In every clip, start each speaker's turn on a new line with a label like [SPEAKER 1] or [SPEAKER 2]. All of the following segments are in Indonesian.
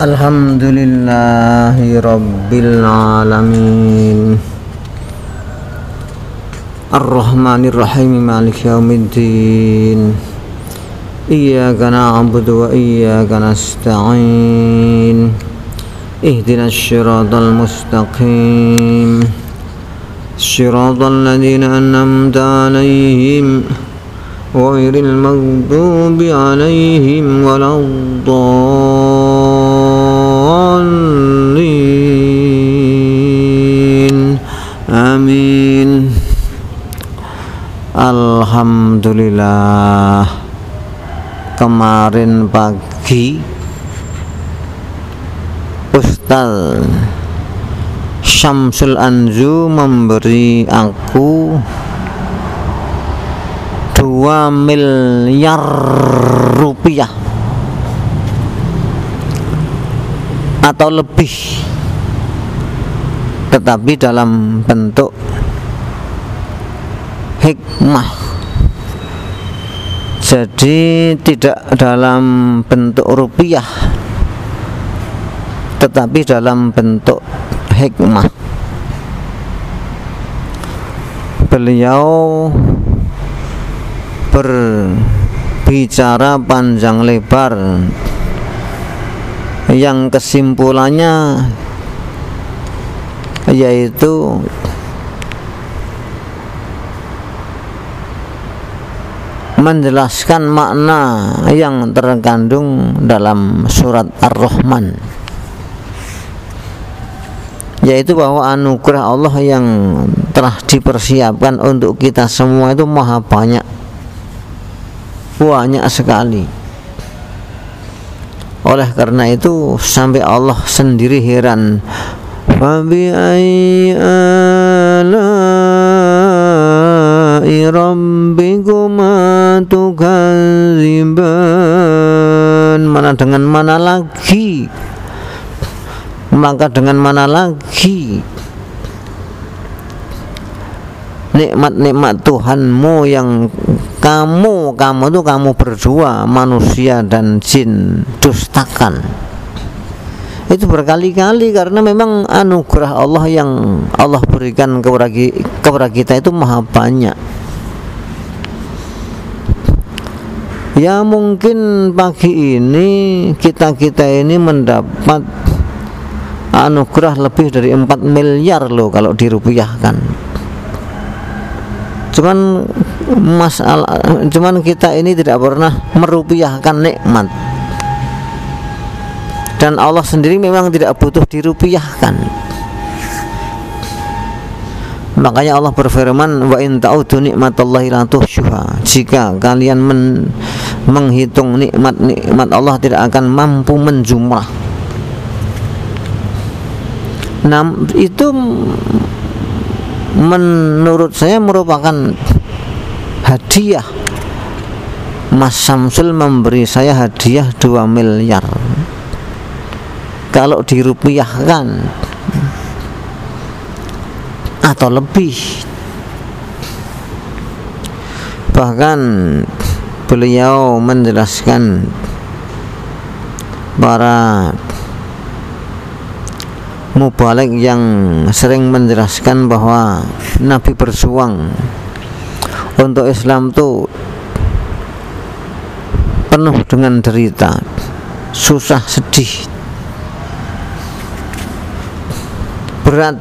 [SPEAKER 1] الحمد لله رب العالمين. الرحمن الرحيم مالك يوم الدين. إياك نعبد وإياك نستعين. اهدنا الصراط المستقيم. صراط الذين أنعمت عليهم غير المغضوب عليهم ولا الضالين. Alhamdulillah. Kemarin pagi Ustaz Syamsul Anzu memberi aku 2 miliar rupiah. Atau lebih. Tetapi dalam bentuk hikmah jadi tidak dalam bentuk rupiah tetapi dalam bentuk hikmah. Beliau berbicara panjang lebar. Yang kesimpulannya yaitu menjelaskan makna yang terkandung dalam surat Ar-Rahman. Yaitu bahwa anugerah Allah yang telah dipersiapkan untuk kita semua itu maha banyak. Banyak sekali. Oleh karena itu sampai Allah sendiri heran. Fabi mana dengan mana lagi? Maka dengan mana lagi? Nikmat-nikmat Tuhanmu yang kamu kamu itu kamu berdua manusia dan jin dustakan. Itu berkali-kali karena memang anugerah Allah yang Allah berikan kepada kita itu maha banyak ya mungkin pagi ini kita-kita ini mendapat anugerah lebih dari 4 miliar loh kalau dirupiahkan. Cuman masalah cuman kita ini tidak pernah merupiahkan nikmat. Dan Allah sendiri memang tidak butuh dirupiahkan. Makanya Allah berfirman wa in ta'udu nikmatallahi la jika kalian men, menghitung nikmat-nikmat Allah tidak akan mampu menjumlah nah itu menurut saya merupakan hadiah. Mas Samsul memberi saya hadiah 2 miliar. Kalau dirupiahkan atau lebih. Bahkan beliau menjelaskan para mubalik yang sering menjelaskan bahwa Nabi bersuang untuk Islam itu penuh dengan derita susah sedih berat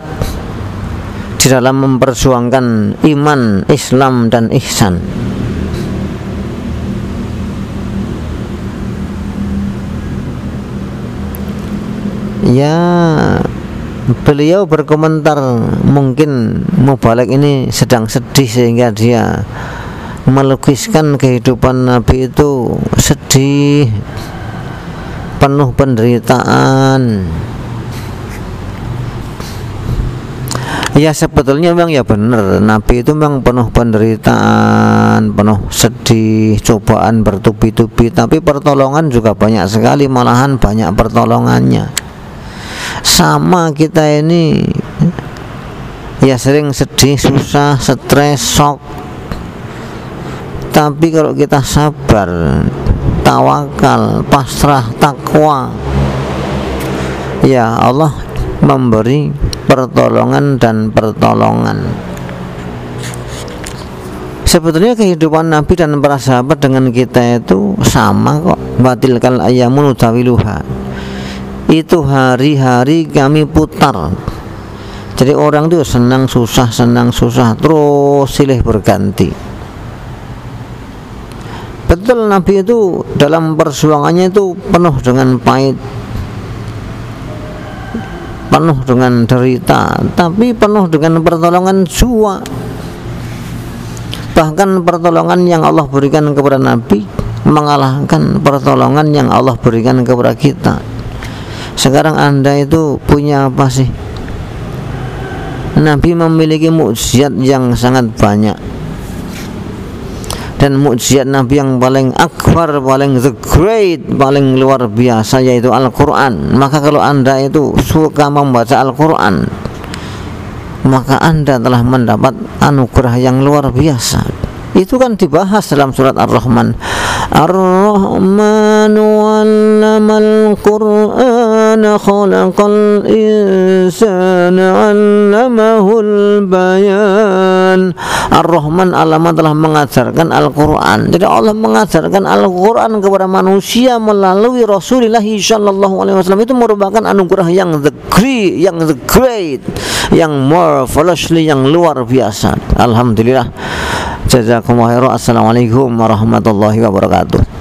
[SPEAKER 1] di dalam memperjuangkan iman, Islam dan ihsan. Ya, beliau berkomentar mungkin Mubalek ini sedang sedih sehingga dia melukiskan kehidupan Nabi itu sedih, penuh penderitaan. Ya sebetulnya memang ya benar Nabi itu memang penuh penderitaan Penuh sedih Cobaan bertubi-tubi Tapi pertolongan juga banyak sekali Malahan banyak pertolongannya Sama kita ini. Ya sering sedih, susah, stres, shock. Tapi kalau kita sabar Tawakal, pasrah, takwa ya Allah memberi pertolongan dan pertolongan. Sebetulnya kehidupan Nabi dan para sahabat dengan kita itu sama kok. Batilkal ayamun utawiluha itu hari-hari kami putar. Jadi orang itu senang susah senang susah terus silih berganti. Betul Nabi itu dalam perjuangannya itu penuh dengan pahit penuh dengan derita tapi penuh dengan pertolongan jua bahkan pertolongan yang Allah berikan kepada Nabi mengalahkan pertolongan yang Allah berikan kepada kita sekarang anda itu punya apa sih? Nabi memiliki mukjizat yang sangat banyak. Dan mukjizat Nabi yang paling akbar, paling the great, paling luar biasa yaitu Al-Qur'an. Maka kalau Anda itu suka membaca Al-Qur'an, maka Anda telah mendapat anugerah yang luar biasa. Itu kan dibahas dalam surat Ar-Rahman. Ar-Rahman al Qur'an khalaqal insana 'allamahul bayan Ar-Rahman alamat telah mengajarkan Al-Qur'an. Jadi Allah mengajarkan Al-Qur'an kepada manusia melalui Rasulullah sallallahu alaihi wasallam. Itu merupakan anugerah yang the great yang the great yang marvelously yang luar biasa. Alhamdulillah. Jazakumullah. Assalamualaikum warahmatullahi wabarakatuh.